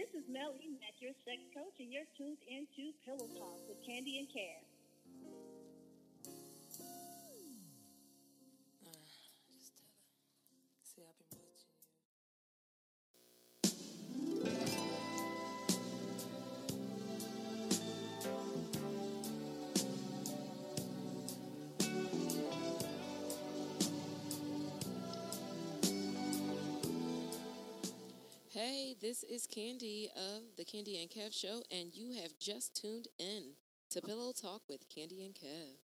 This is Mel E. Mack, your sex coach, and you're tuned into Pillow Talk with Candy and Kev. This is Candy of the Candy and Kev Show, and you have just tuned in to Pillow Talk with Candy and Kev.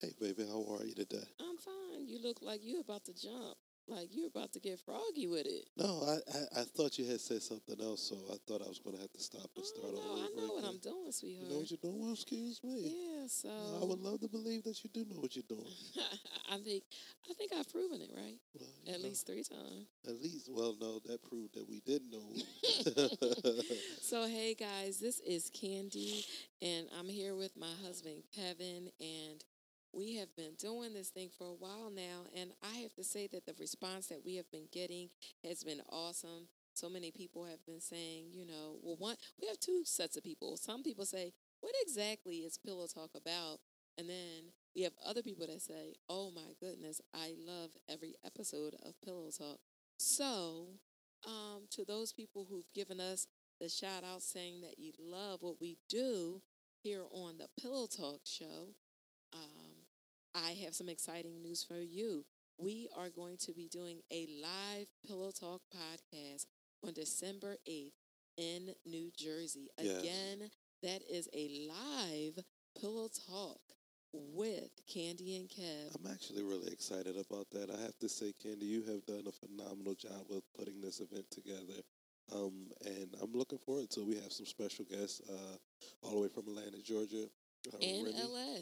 Hey, baby, how are you today? I'm fine. You look like you're about to jump, like you're about to get froggy with it. No, I, I, I thought you had said something else, so I thought I was going to have to stop and oh, start oh, all no, over I know what. I'm doing, sweetheart. You know what you're doing? Excuse me. yeah, so I would love to believe that you do know what you're doing. I think I think I've proven it, right? Well, At know, least three times. At least, well, no, that proved that we didn't know. So hey guys, this is Candy, and I'm here with my husband Kevin, and we have been doing this thing for a while now, and I have to say that the response that we have been getting has been awesome. So many people have been saying, you know, well, one we have two sets of people. Some people say, "What exactly is Pillow Talk about?" And then we have other people that say, "Oh my goodness, I love every episode of Pillow Talk." So, um, to those people who've given us the shout out saying that you love what we do here on the Pillow Talk show, um, I have some exciting news for you. We are going to be doing a live Pillow Talk podcast on December 8th in New Jersey. Yes. Again, that is a live Pillow Talk with Candy and Kev. I'm actually really excited about that. I have to say, Candy, you have done a phenomenal job with putting this event together. Um, and I'm looking forward to it. We have some special guests uh, all the way from Atlanta, Georgia. Uh, in Remy. LA.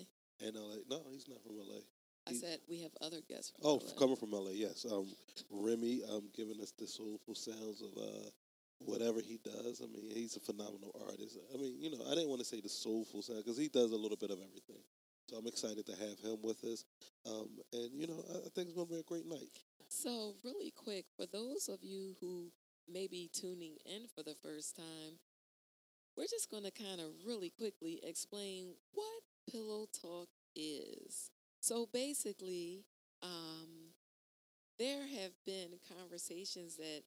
And LA. No, he's not from LA. I He- said we have other guests from Oh, LA. coming from LA, yes. Um, Remy, um, giving us the soulful sounds of uh, whatever he does. I mean, he's a phenomenal artist. I mean, you know, I didn't want to say the soulful sound because he does a little bit of everything. So I'm excited to have him with us. Um, and you know, I, I think it's going to be a great night. So, really quick, for those of you who may be tuning in for the first time, we're just going to kind of really quickly explain what Pillow Talk is. So, basically, um, there have been conversations that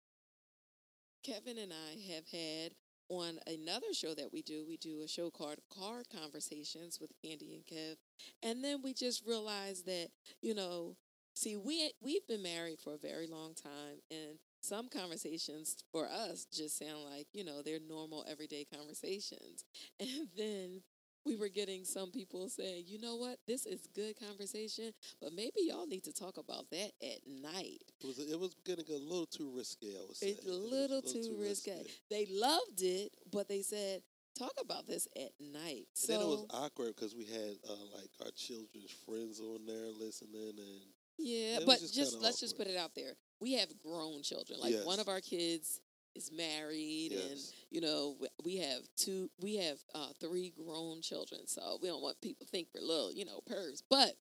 Kevin and I have had on another show that we do. We do a show called Car Conversations with Candy and Kev. And then we just realized that, you know, see, we we've been married for a very long time and some conversations for us just sound like, you know, they're normal everyday conversations. And then we were getting some people saying, you know what, this is good conversation, but maybe y'all need to talk about that at night. It was it was getting a little too risky. I would say It's a little too risque. They loved it, but they said, talk about this at night. And then it was awkward because we had uh, like our children's friends on there listening, and yeah, but just just, let's just put it out there. We have grown children. Like one of our kids is married and you know we have two we have uh, three grown children so we don't want people to think we're little you know pervs. But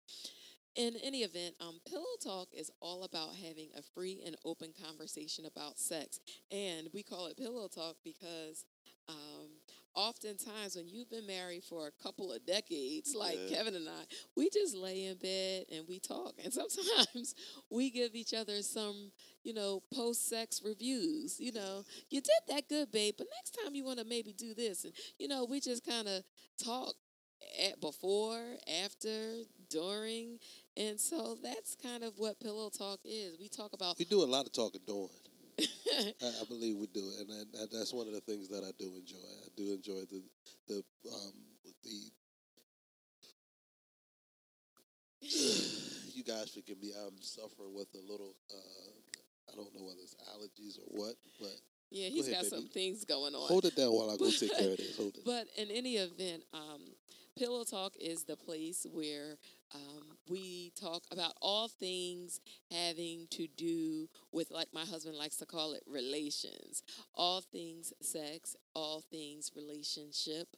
in any event um pillow talk is all about having a free and open conversation about sex. And we call it pillow talk because um oftentimes when you've been married for a couple of decades like Yeah. kevin and i we just lay in bed and we talk and sometimes we give each other some you know post sex reviews you know you did that good, babe, but next time you want to maybe do this. And, you know, we just kind of talk at before, after, during. And so that's kind of what Pillow Talk is. We talk about, we do a lot of talking doing. I, I believe we do, and, and, and that's one of the things that I do enjoy. I do enjoy the the um the. you guys forgive me. I'm suffering with a little. Uh, I don't know whether it's allergies or what, but yeah, he's ahead, got some things going on. hold it down while I go take care of this. Hold it. But in any event, um, Pillow Talk is the place where um, we talk about all things having to do with, like my husband likes to call it, relations. All things sex, all things relationship,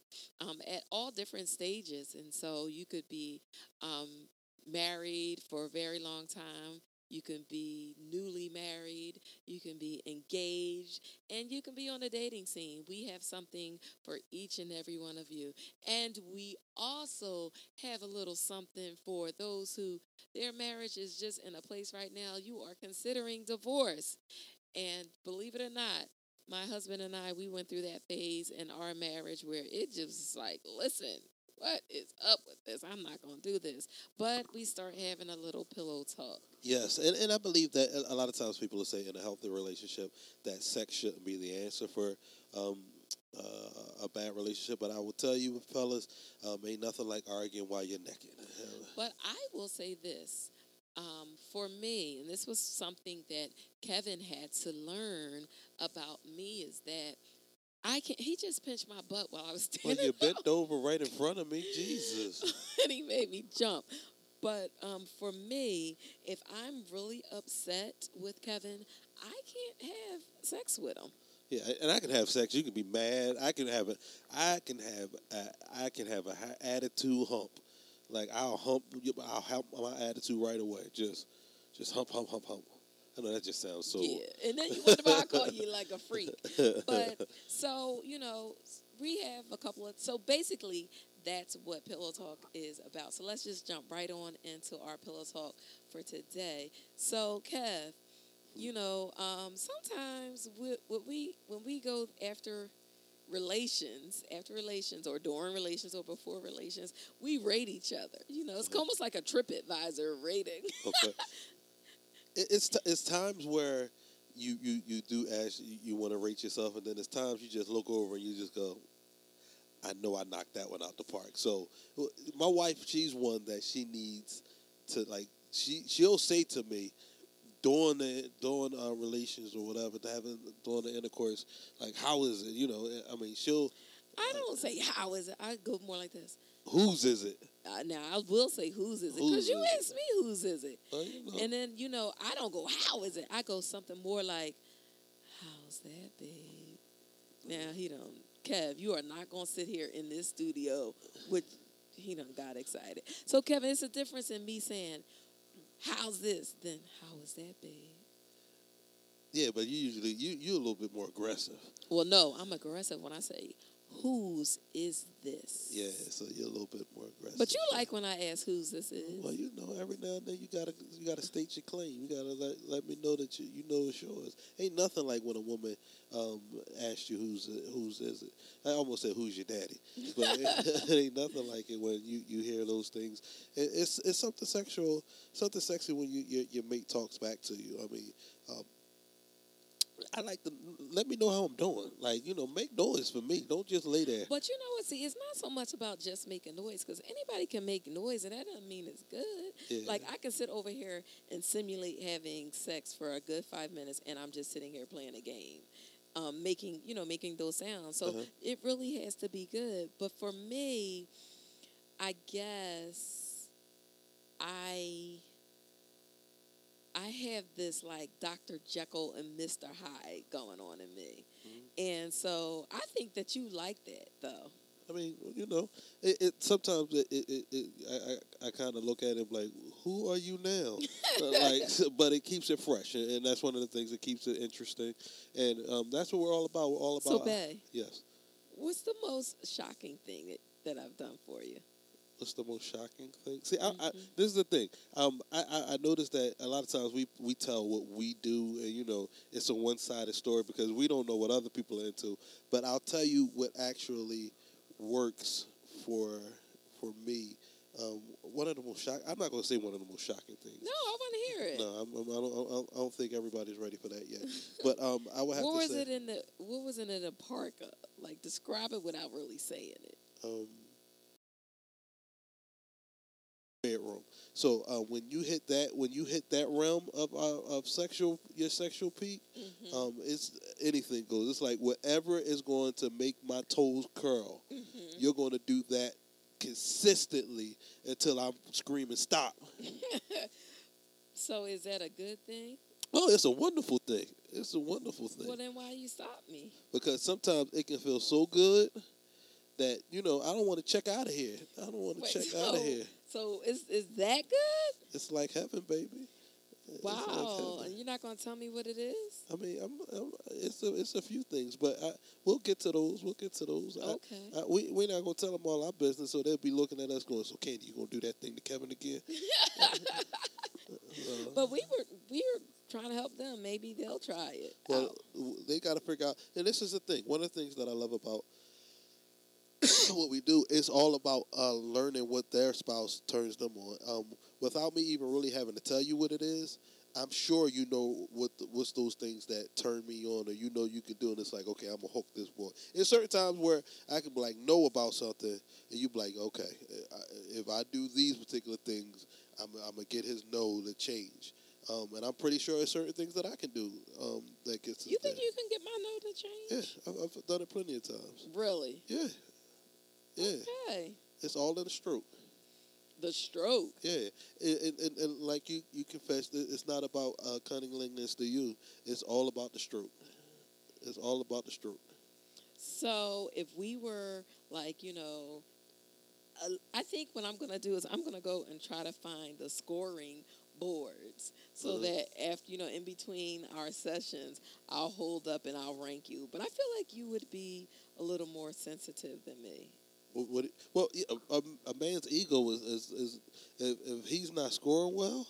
um, at all different stages. And so you could be um, married for a very long time. You can be newly married, you can be engaged, and you can be on a dating scene. We have something for each and every one of you. And we also have a little something for those who their marriage is just in a place right now. You are considering divorce. And believe it or not, my husband and I, we went through that phase in our marriage where it just like, listen, what is up with this? I'm not going to do this. But we start having a little pillow talk. Yes, and, and I believe that a lot of times people will say in a healthy relationship that sex shouldn't be the answer for um, uh, a bad relationship. But I will tell you, fellas, um, ain't nothing like arguing while you're naked. But I will say this. Um, for me, and this was something that Kevin had to learn about me, is that I can. He just pinched my butt while I was Well, standing. you bent over right in front of me, Jesus. and he made me jump. But um, for me, if I'm really upset with Kevin, I can't have sex with him. Yeah, and I can have sex. You can be mad. I can have a, I can have, a, I can have a attitude hump. Like I'll hump, I'll hump my attitude right away. Just, just hump, hump, hump, hump. I know that just sounds so. Yeah, and then you wonder why I call you like a freak. But so you know, we have a couple of. So basically, that's what Pillow Talk is about. So let's just jump right on into our Pillow Talk for today. So Kev, you know, um, sometimes we, when we when we go after relations, after relations, or during relations, or before relations, we rate each other. You know, it's almost like a TripAdvisor rating. Okay. it, it's t- it's times where you you you do ask you, you want to rate yourself, and then it's times you just look over and you just go, I know I knocked that one out the park. So my wife, she's one that she needs to like. She she'll say to me during the during our relations or whatever, to having during the intercourse, like how is it? You know, I mean, she'll I don't say how is it. I go more like this. whose is it? Uh, now I will say whose is it because you asked me whose is it, Uh, you know. and then you know I don't go how is it. I go something more like how's that, babe? Now he don't. Kev, you are not gonna sit here in this studio with he done got excited. So Kevin, it's a difference in me saying how's this than how is that, babe? yeah, but you usually you you a little bit more aggressive. Well, no, I'm aggressive when I say whose is this? Yeah, so you're a little bit more aggressive. But you like when I ask whose this is. Well, you know, every now and then you gotta you gotta state your claim. You gotta let, let me know that you you know it's yours. Ain't nothing like when a woman um asks you who's it- whose is it. I almost said who's your daddy, but it, ain't nothing like it when you, you hear those things. It, it's it's something sexual, something sexy when you your, your mate talks back to you. I mean. Um, I like to let me know how I'm doing. Like you know, make noise for me. Don't just lay there. But you know what? See, it's not so much about just making noise because anybody can make noise, and that doesn't mean it's good. Yeah. Like I can sit over here and simulate having sex for a good five minutes, and I'm just sitting here playing a game, um, making you know making those sounds. So Uh-huh. it really has to be good. But for me, I guess I. I have this like Dr. Jekyll and Mr. Hyde going on in me. And so I think that you like that though. I mean, you know, it, it sometimes it, it, it, it I, I, kind of look at it like, who are you now? Like, but it keeps it fresh, and, and that's one of the things that keeps it interesting, and um, that's what we're all about. We're all about. So. Bay, yes. what's the most shocking thing that, that I've done for you? What's the most shocking thing? See, I, I, Mm-hmm. this is the thing. Um, I, I, I noticed that a lot of times we, we tell what we do, and you know, it's a one sided story because we don't know what other people are into. But I'll tell you what actually works for for me. Um, one of the most shock. I'm not going to say one of the most shocking things. No, I want to hear it. No, I'm, I'm, I, don't, I don't- I don't think everybody's ready for that yet. But um, I would have what to was say, it in the What was it in the park? Uh, like describe it without really saying it. um, bedroom. So uh, when you hit that, when you hit that realm of uh, of sexual, your sexual peak, Mm-hmm. um, it's anything goes. It's like whatever is going to make my toes curl, Mm-hmm. you're going to do that consistently until I'm screaming stop. So is that a good thing? Oh, it's a wonderful thing. It's a wonderful thing. Well, then why you stop me? because sometimes it can feel so good that you know I don't want to check out of here. I don't want to check so, out of here. So is is that good? It's like heaven, baby. Like, Wow. And you're not going to tell me what it is? I mean, I'm, I'm, it's a it's a few things, but I, we'll get to those. We'll get to those. I- Okay. I, we we're not gonna tell them all our business, so they'll be looking at us going, "So, Candy, you gonna do that thing to Kevin again?" Uh, But we were we were trying to help them. Maybe they'll try it. Well, out. they got to figure out, and this is the thing. One of the things that I love about what we do is all about uh, learning what their spouse turns them on. Um, without me even really having to tell you what it is, I'm sure you know what the, what's those things that turn me on, or you know you can do, and it's like, okay, I'm gonna hook this boy. In certain times where I can be like know about something, and you be like, okay, if I do these particular things, I'm, I'm gonna get his no to change. Um, and I'm pretty sure there's certain things that I can do um, that gets. you think there. you can get my note to Yeah, change? I've, I've done it plenty of times. Really? Yeah, yeah, Okay. it's all in the stroke. The stroke. Yeah, and, and, and, like you, you confessed, it's not about uh, cunningness to you. It's all about the stroke. It's all about the stroke. So if we were like, you know, uh, I think what I'm going to do is I'm going to go and try to find the scoring boards so Mhm. that after, you know, in between our sessions, I'll hold up and I'll rank you. But I feel like you would be a little more sensitive than me. What, what well, a, a, a man's ego is, is, is if, if he's not scoring well,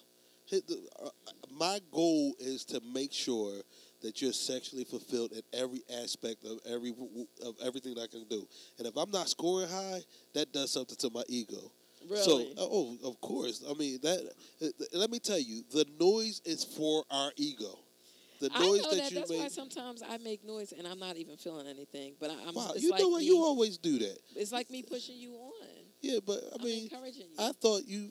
hit the, uh, my goal is to make sure that you're sexually fulfilled in every aspect of every of everything that I can do. And if I'm not scoring high, that does something to my ego. Really? So, oh, of course. I mean that. uh, Let me tell you, the noise is for our ego. The I noise know that, that. you That's why sometimes I make noise and I'm not even feeling anything. But I- I'm. Wow, you like know what? me, You always do that. It's like me pushing you on. Yeah, but I mean, encouraging you. I thought you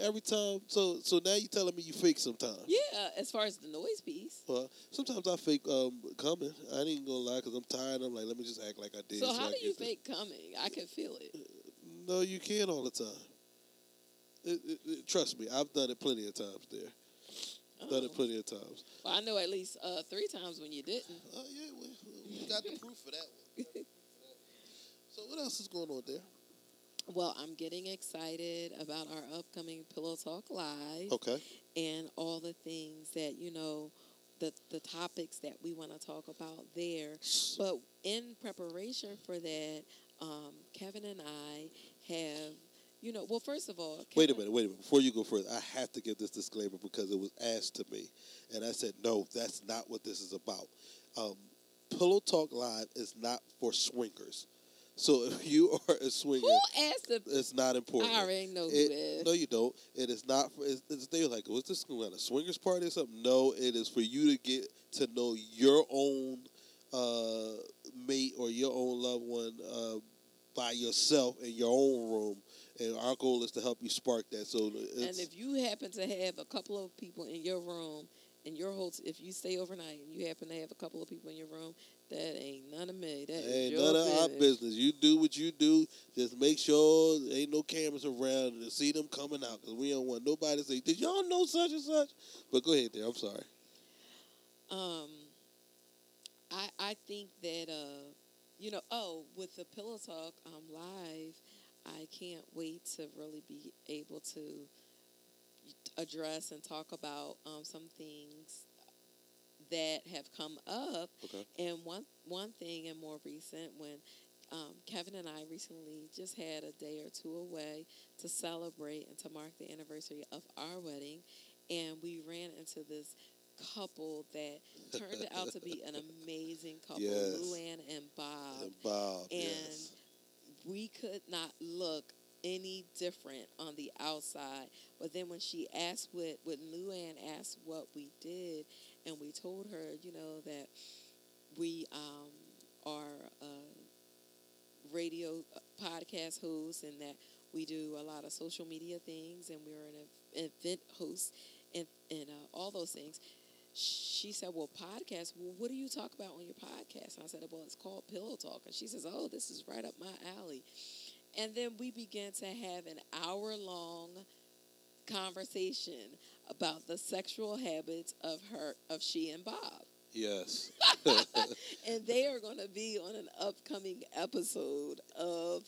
every time. So, so now you're telling me you fake sometimes. yeah, as far as the noise piece. Well, sometimes I fake um, coming. I ain't gonna lie because I'm tired. I'm like, let me just act like I did. So how I do you get the- fake coming? I can feel it. No, you can't all the time. It, it, it- trust me, I've done it plenty of times there. Done it plenty of times. Well, I know at least uh, three times when you didn't. Oh yeah, we, we got the proof for that one. So what else is going on there? Well, I'm getting excited about our upcoming Pillow Talk Live Okay. and all the things that you know, the the topics that we want to talk about there. But in preparation for that, um, Kevin and I have, you know, well, first of all, Wait a minute, wait a minute. Before you go further, I have to give this disclaimer because it was asked to me, and I said, no, that's not what this is about. Um, Pillow Talk Live is not for swingers. So if you are a swinger, Who asked the? it's not important. I already know who It- is. no, you don't. It is not for. It's, it's, they were like, was this going on a swingers party or something? No, it is for you to get to know your own uh, mate or your own loved one uh, by yourself in your own room. And our goal is to help you spark that. So it's, and if you happen to have a couple of people in your room, in your whole, if you stay overnight and you happen to have a couple of people in your room, that ain't none of me. That ain't none of our business. You do what you do. Just make sure there ain't no cameras around to see them coming out because we don't want nobody to say, "Did y'all know such and such?" But go ahead, there. I'm sorry. Um, I I think that uh, you know, oh, with the Pillow Talk um live, I can't wait to really be able to address and talk about um some things that have come up. Okay. And one one thing and more recent when um, Kevin and I recently just had a day or two away to celebrate and to mark the anniversary of our wedding, and we ran into this couple that turned out to be an amazing couple, Yes. Luann and Bob. And Bob. and yes. We could not look any different on the outside. But then when she asked what, when Luann asked what we did, and we told her, you know, that we um, are a radio uh, podcast host and that we do a lot of social media things and we're an event host and, and uh, all those things. She said, Well, podcast, well, what do you talk about on your podcast? And I said, Well, it's called Pillow Talk. And she says, Oh, this is right up my alley. And then we began to have an hour long conversation about the sexual habits of her, of she and Bob. Yes. and they are going to be on an upcoming episode of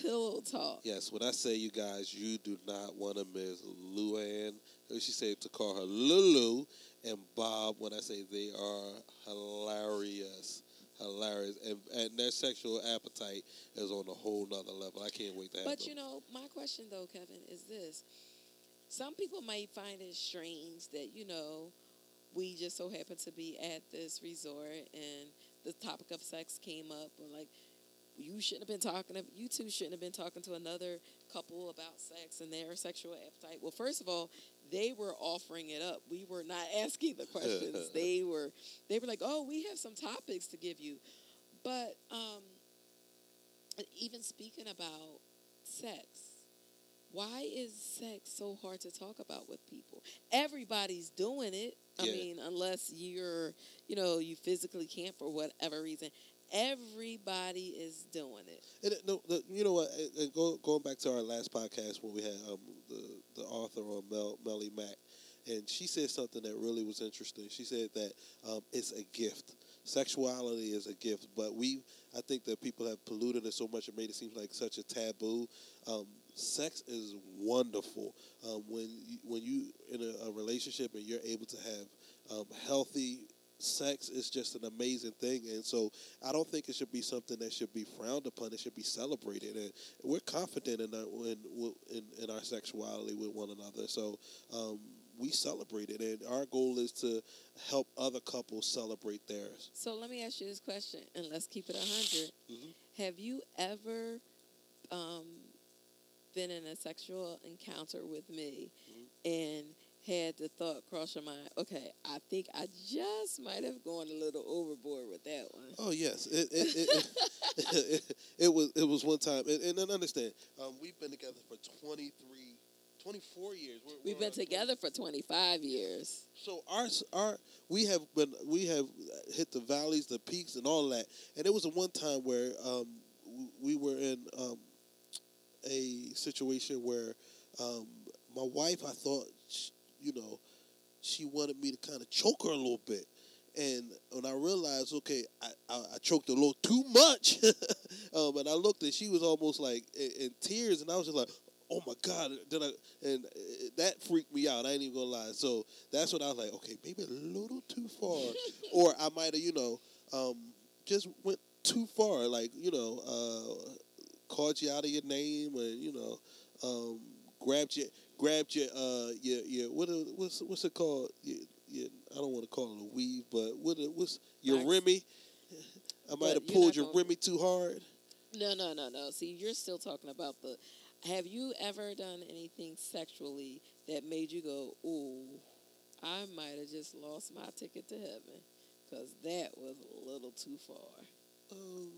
Pillow Talk. Yes, when I say you guys, you do not want to miss Luann. She said to call her Lulu and Bob. When I say they are hilarious, hilarious, and, and their sexual appetite is on a whole nother level. I can't wait to have But them. you know, my question though, Kevin, is this: some people might find it strange that you know we just so happen to be at this resort and the topic of sex came up, or like you shouldn't have been talking. To, you two shouldn't have been talking to another couple about sex and their sexual appetite. Well, first of all, they were offering it up. We were not asking the questions. they were they were like, "Oh, we have some topics to give you," but um, even speaking about sex, why is sex so hard to talk about with people? Everybody's doing it. I Yeah. mean, unless you're, you know, you physically can't for whatever reason. Everybody is doing it. And it- no, the, you know what? and- and go, going back to our last podcast when we had um, the the author on Mel Melly Mack, and she said something that really was interesting. She said that um, it's a gift. Sexuality is a gift, but we I think that people have polluted it so much and made it seem like such a taboo. Um, sex is wonderful um, when you, when you in a, a relationship and you're able to have um, healthy sex is just an amazing thing and so i don't think it should be something that should be frowned upon it should be celebrated and we're confident in our, in, in, in our sexuality with one another so um, we celebrate it and our goal is to help other couples celebrate theirs So let me ask you this question, and let's keep it 100. Mhm. Have you ever um, been in a sexual encounter with me and had the thought cross your mind, okay, I think I just might have gone a little overboard with that one? Oh yes, it it, it, it, it was it was one time, and, and then understand, um, we've been together for 23, 24 years. We're, We've we're been on 20 together for 25 years. So our our we have been we have hit the valleys, the peaks, and all that. And it was a one time where um, we were in um, a situation where um, my wife, I thought, you know, she wanted me to kind of choke her a little bit. And when I realized, okay, I, I, I choked a little too much, um, and I looked and she was almost like in, in tears, and I was just like, oh my god, then I and uh, that freaked me out. I ain't even gonna lie. So that's when I was like, okay, maybe a little too far, or I might have, you know, um, just went too far, like you know, uh, called you out of your name, and you know, um, grabbed your grabbed your uh your your what it- what's what's it called? Your, your, I don't want to call it a weave, but what it- what's your Wax. Remy? I might have pulled your gonna- Remy too hard. No, no, no, no. See, you're still talking about the. Have you ever done anything sexually that made you go, "Ooh, I might have just lost my ticket to heaven"? Because that was a little too far. Um,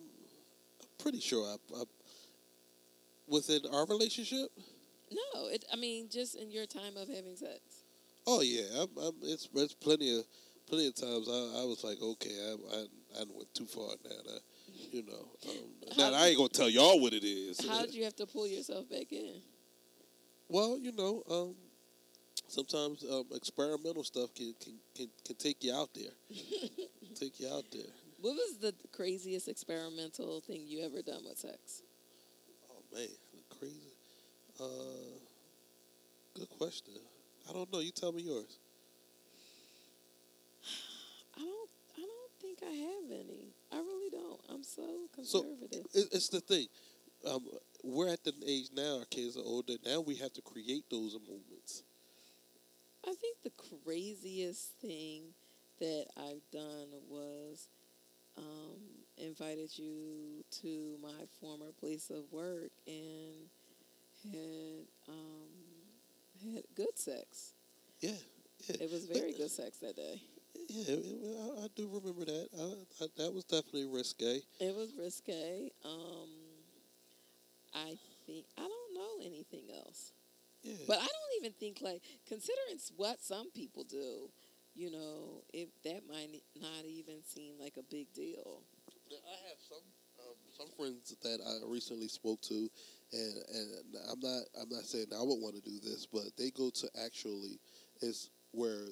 I'm pretty sure I, I within our relationship. No, it. I mean, just in your time of having sex. Oh yeah, I'm, I'm, it's it's plenty of plenty of times I, I was like, okay, I I, I went too far now. That, you know, um, now I ain't gonna tell y'all what it is. How did you have to pull yourself back in? well, you know, um, sometimes um, experimental stuff can, can can can take you out there, take you out there. What was the craziest experimental thing you ever done with sex? Oh man. Uh, good question. I don't know. You tell me yours. I don't. I don't think I have any. I really don't. I'm so So conservative. it, it's the thing. Um, we're at the age now. Our kids are older. Now we have to create those moments. I think the craziest thing that I've done was um, invited you to my former place of work and had um, had good sex. Yeah, yeah, It was very good sex that day. yeah. it- it- I, I do remember that. I, I, that was definitely risque. It was risque. Um, I think I don't know anything else. Yeah, But I don't even think like considering what some people do, you know, if that might not even seem like a big deal. I have some some friends that I recently spoke to, and and I'm not I'm not saying I would want to do this, but they go to actually it's where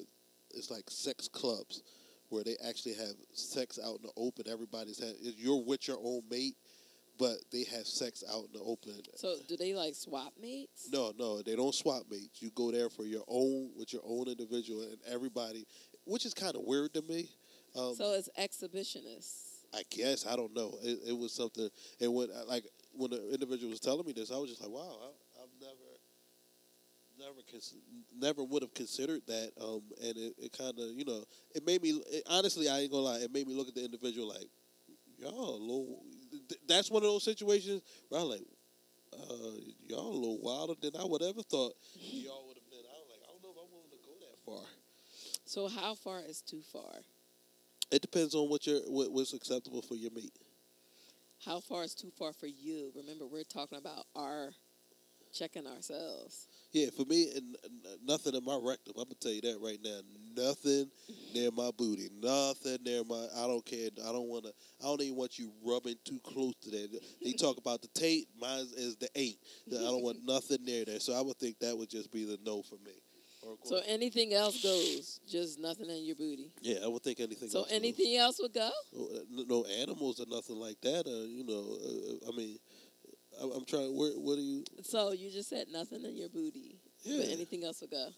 it's like sex clubs where they actually have sex out in the open. Everybody's had you're with your own mate, but they have sex out in the open. So do they like swap mates? No, no, they don't swap mates. You go there for your own with your own individual, and everybody, which is kind of weird to me. Um, So it's exhibitionists. I guess I don't know. It, it was something, and when like when the individual was telling me this, I was just like, wow, I, I've never, never, cons- never would have considered that. Um, and it, it kind of, you know, it made me it, honestly, I ain't gonna lie, it made me look at the individual like, y'all a little. th- That's one of those situations where I'm like, uh, y'all a little wilder than I would ever thought y'all would have been. I was like, I don't know if I'm willing to go that far. So how far is too far? It depends on what your what, what's acceptable for your meat. How far is too far for you? Remember, we're talking about our checking ourselves. Yeah, for me, and nothing in my rectum. I'm gonna tell you that right now. Nothing mm-hmm. near my booty. Nothing near my. I don't care. I don't want to. I don't even want you rubbing too close to that. They talk about the tape. Mine is the eight. I don't want nothing near there. So I would think that would just be the no for me. So anything else goes, just nothing in your booty. yeah, I would think anything. So else would- anything else would go? no no animals or nothing like that. Uh, you know, uh, I mean, I- I'm trying. Where, what do you? So you just said nothing in your booty, Yeah. but anything else would go.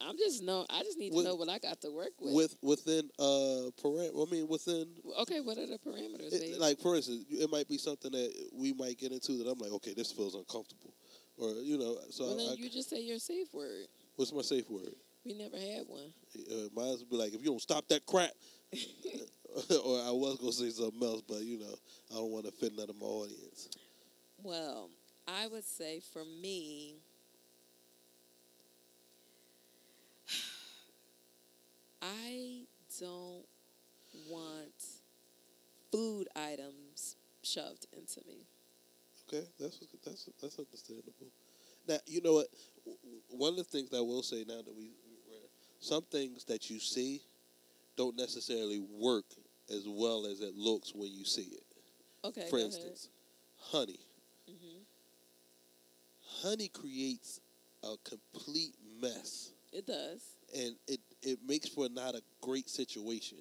I'm just know. I just need to With- know what I got to work with. With within uh param. I mean, within okay, what are the parameters, It- like for instance, it might be something that we might get into that I'm like, okay, this feels uncomfortable, or you know. So well, then I, you just say your safe word. What's my safe word? We never had one. Uh, mine would be like, if you don't stop that crap, or I was gonna say something else, but you know, I don't want to offend none of my audience. Well, I would say for me, I don't want food items shoved into me. Okay, that's that's that's understandable. Now you know what? One of the things I will say now that we, some things that you see don't necessarily work as well as it looks when you see it. Okay, For instance, honey. ahead. hmm Honey creates a complete mess, It does. and it it makes for not a great situation.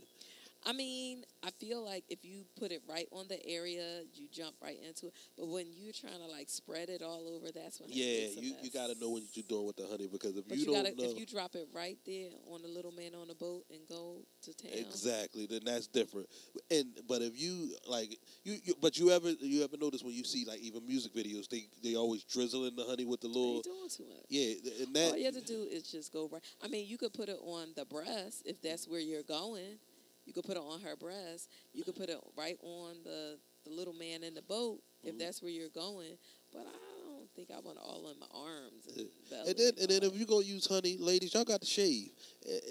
I mean, I feel like if you put it right on the area, you jump right into it. But when you're trying to like spread it all over, that's when Yeah, you, you got to know what you're doing with the honey because if you, you, don't gotta know if you drop it right there on the little man on the boat and go to town. exactly, then that's different. And but if you like you, you but you ever you ever notice when you see like even music videos, they they always drizzling the honey with the little doing too much? yeah, and that All you have to do is just go right. I mean, you could put it on the breast if that's where you're going. You could put it on her breast. You could put it right on the the little man in the boat if Mhm. that's where you're going. But I don't think I want all in my arms and and then and then if you gonna use honey, ladies, y'all got to shave.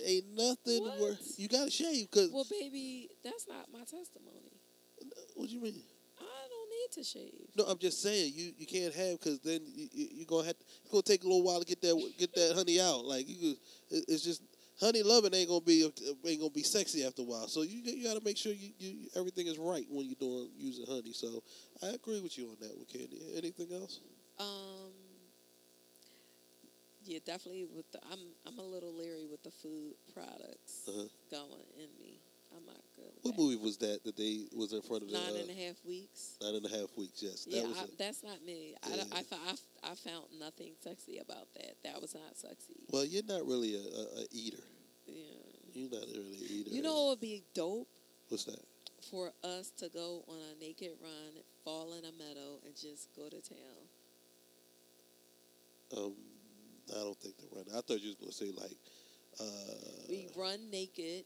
Ain't nothing What? where you got to shave because Well, baby, that's not my testimony. what do you mean? I don't need to shave. No, I'm just saying you, you can't have because then you, you you're gonna have to, it's gonna take a little while to get that get that honey out. Like you, could, it's just honey loving ain't gonna be ain't gonna be sexy after a while. So you you got to make sure you, you everything is right when you're doing using honey. So I agree with you on that. With Candy, anything else? Um. Yeah, definitely. With the, I'm I'm a little leery with the food products Uh-huh. going in me. I'm not good. What that. movie was that that they was in front of the Nine uh, and a half weeks. nine and a half weeks? Yes, that Yeah, was I, a- that's not me. Yeah. I, I, I found nothing sexy about that. That was not sexy. well, you're not really a, a, a eater. yeah. You're not really an eater. You know what would be dope what's that? for us to go on a naked run, fall in a meadow, and just go to town. Um, I don't think the run. I thought you was gonna say like. Uh, We run naked,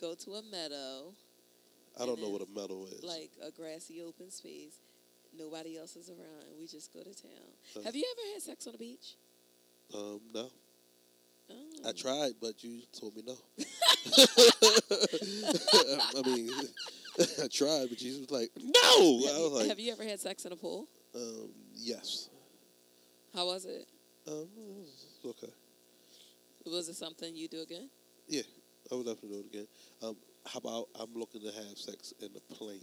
go to a meadow, I don't know what a meadow is. like a grassy open space. Nobody else is around, and we just go to town. Uh. Have you ever had sex on the beach? um, no, Oh. I tried, but you told me no. I mean, I tried, but Jesus was like, no. Have, I you, was like, have you ever had sex in a pool? um, yes. How was it? Um, it's okay. Was it something you do again? Yeah, I would definitely do it again. Um, how about I'm looking to have sex in the plane?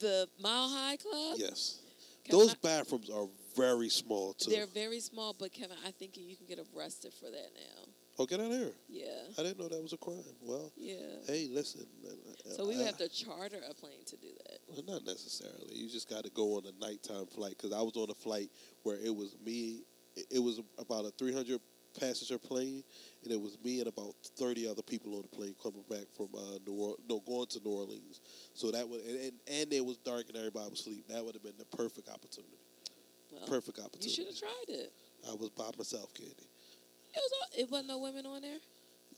The Mile High Club? Yes. Kevin, Those I- bathrooms are very small too. They're very small, but Kevin, I think you can get arrested for that now. Oh, get out of here! Yeah. I didn't know that was a crime. Well, Yeah. hey, listen. So we would have to charter a plane to do that. Well, not necessarily. You just got to go on a nighttime flight because I was on a flight where it was me. It was about a 300 passenger plane, and it was me and about 30 other people on the plane coming back from uh, New Orleans, no, going to New Orleans. So that would, and, and, and it was dark and everybody was asleep. That would have been the perfect opportunity. Well, Perfect opportunity. You should have tried it. I was by myself, Candy. It was. All, it wasn't no women on there.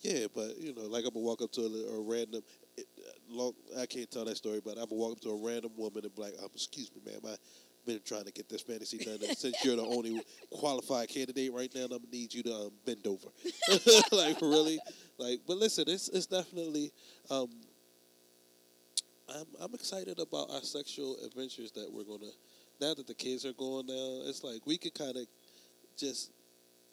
Yeah, but you know, like I'm gonna walk up to a, a random. It, long, I can't tell that story, but I'm gonna walk up to a random woman and be like, um, "Excuse me, ma'am, I've been trying to get this fantasy done. And since you're the only qualified candidate right now, I'm gonna need you to um, bend over." like really, like. But listen, it's it's definitely. Um, I'm I'm excited about our sexual adventures that we're gonna. Now that the kids are gone now, it's like we can kind of just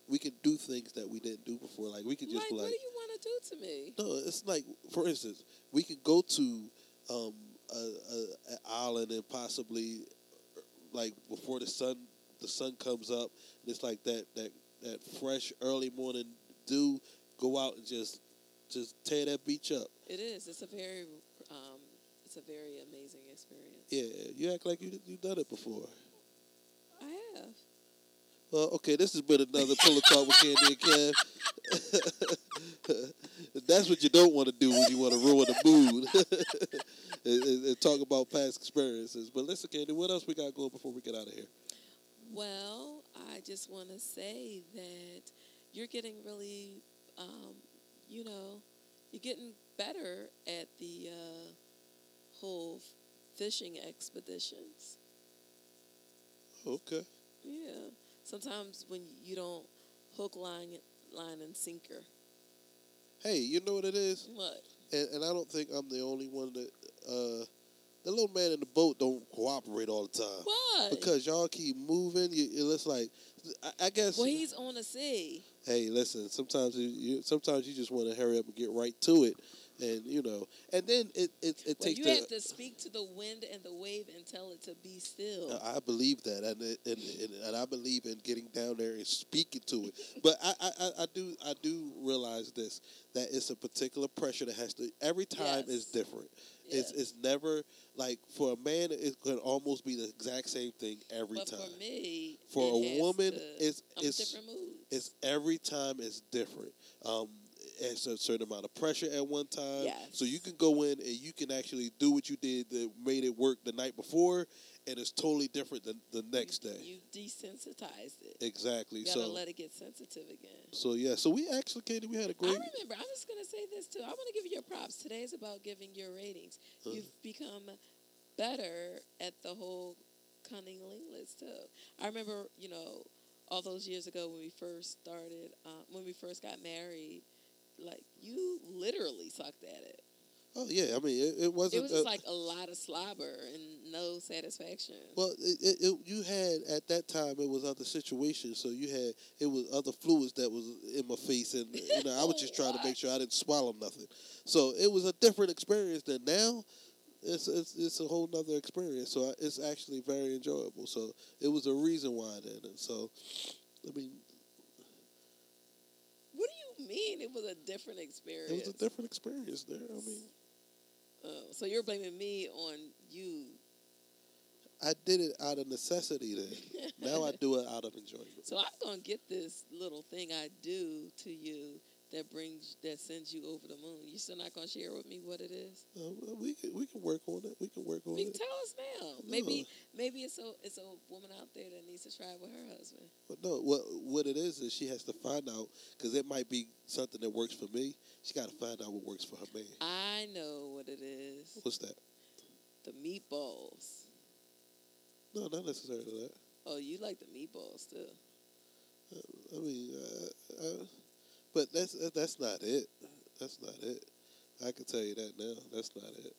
we can do things that we didn't do before. Like we could just like, like, what do you want to do to me? no, it's like, for instance, we could go to um, a, a, an island and possibly, like before the sun the sun comes up, and it's like that that that fresh early morning dew. Go out and just just tear that beach up. It is. It's a very. Um, it's a very amazing experience. Yeah, you act like you you done it before. I have. Well, okay, this has been another Pillow Talk with Candy and Kev. That's what you don't want to do when you want to ruin the mood and, and- talk about past experiences. But listen, Candy, what else we got going before we get out of here? Well, I just want to say that you're getting really, um, you know, you're getting better at the uh, whole fishing expeditions. Okay. Yeah. Sometimes when you don't hook, line, line, and sinker. Hey, you know what it is? What? And, and I don't think I'm the only one that uh, the little man in the boat don't cooperate all the time. Why? Because y'all keep moving. You, it looks like I, I guess. well, he's on the sea. hey, listen. Sometimes you, you sometimes you just want to hurry up and get right to it, and you know, and then it it, it Well, takes you the, have to speak to the wind and the wave and tell it to be still. I believe that, and, it- and and and I believe in getting down there and speaking to it. But I, I, I- do I do realize this that it's a particular pressure that has to. Every time is different. It's Yes. it's never like for a man it could almost be the exact same thing every but time. for me, For a woman, to it's- come it's-. It's every time it's different. Um, it's a certain amount of pressure at one time. So you can go in and you can actually do what you did that made it work the night before, and it's totally different the, the next you, day. You desensitized it. Exactly. You gotta So let it get sensitive again. so yeah. So we actually, Katie, we had a great. I remember. I was gonna say this too. I want to give you your props. Today is about giving your ratings. Uh. You've become better at the whole cunning linglets too. I remember, you know, all those years ago when we first started, um, when we first got married, like you literally sucked at it. Oh yeah. I mean, it, it wasn't. It was just uh, like a lot of slobber and no satisfaction. Well, it, it, it, you had at that time it was other situations, so you had it was other fluids that was in my face, and you know I was just trying to make sure I didn't swallow nothing. So it was a different experience than now. It's it's, it's a whole nother experience. So I, it's actually very enjoyable. So it was a reason why then, and so I mean what do you mean it was a different experience? it was a different experience there. I mean Oh, so you're blaming me on you. I did it out of necessity then. now I do it out of enjoyment. So I'm gonna get this little thing I do to you that brings that sends you over the moon. You still not gonna share with me what it is? Uh, we can we can work on it. We can work on it. You can it. tell us now. Maybe maybe it's a it's a woman out there that needs to try it with her husband. But no, what what it is is she has to find out because it might be something that works for me. She got to find out what works for her man. I know what it is. What's that? The meatballs. No, not necessarily that. Oh, you like the meatballs too. I mean, uh, uh, but that's that's not it. That's not it. I can tell you that now. That's not it.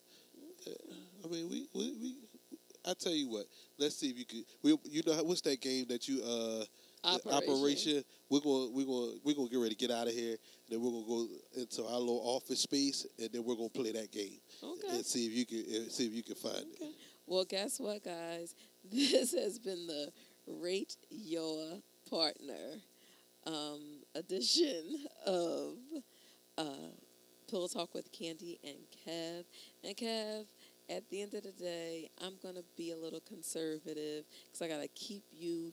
I mean, we, we, we I tell you what. Let's see if you can. We, you know, what's that game that you uh Operation. operation. We're going. We're going. We're going to get ready to get out of here, and then we're going to go into our little office space, and then we're going to play that game Okay. and see if you can see if you can find it. Okay. Well, guess what, guys? This has been the Rate Your Partner um, edition of uh, Pillow Talk with Candy and Kev. And Kev, at the end of the day, I'm going to be a little conservative because I got to keep you,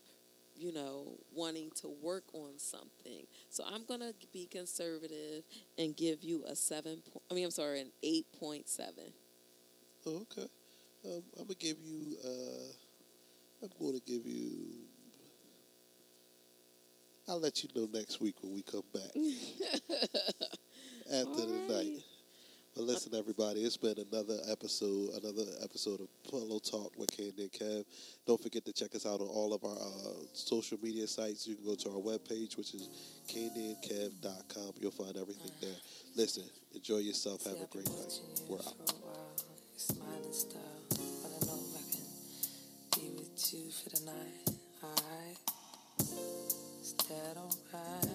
you know, wanting to work on something. So I'm going to be conservative and give you a seven. Po- I mean, I'm sorry, an 8.7. Oh, okay. Um, I'm gonna give you. Uh, I'm going to give you. I'll let you know next week when we come back after All the right. night. But listen, everybody, it's been another episode, another episode of Pillow Talk with Candy and Kev. Don't forget to check us out on all of our uh, social media sites. You can go to our webpage, which is candyandkev.com. You'll find everything there. Listen, enjoy yourself. Have a great night. We're out that alright?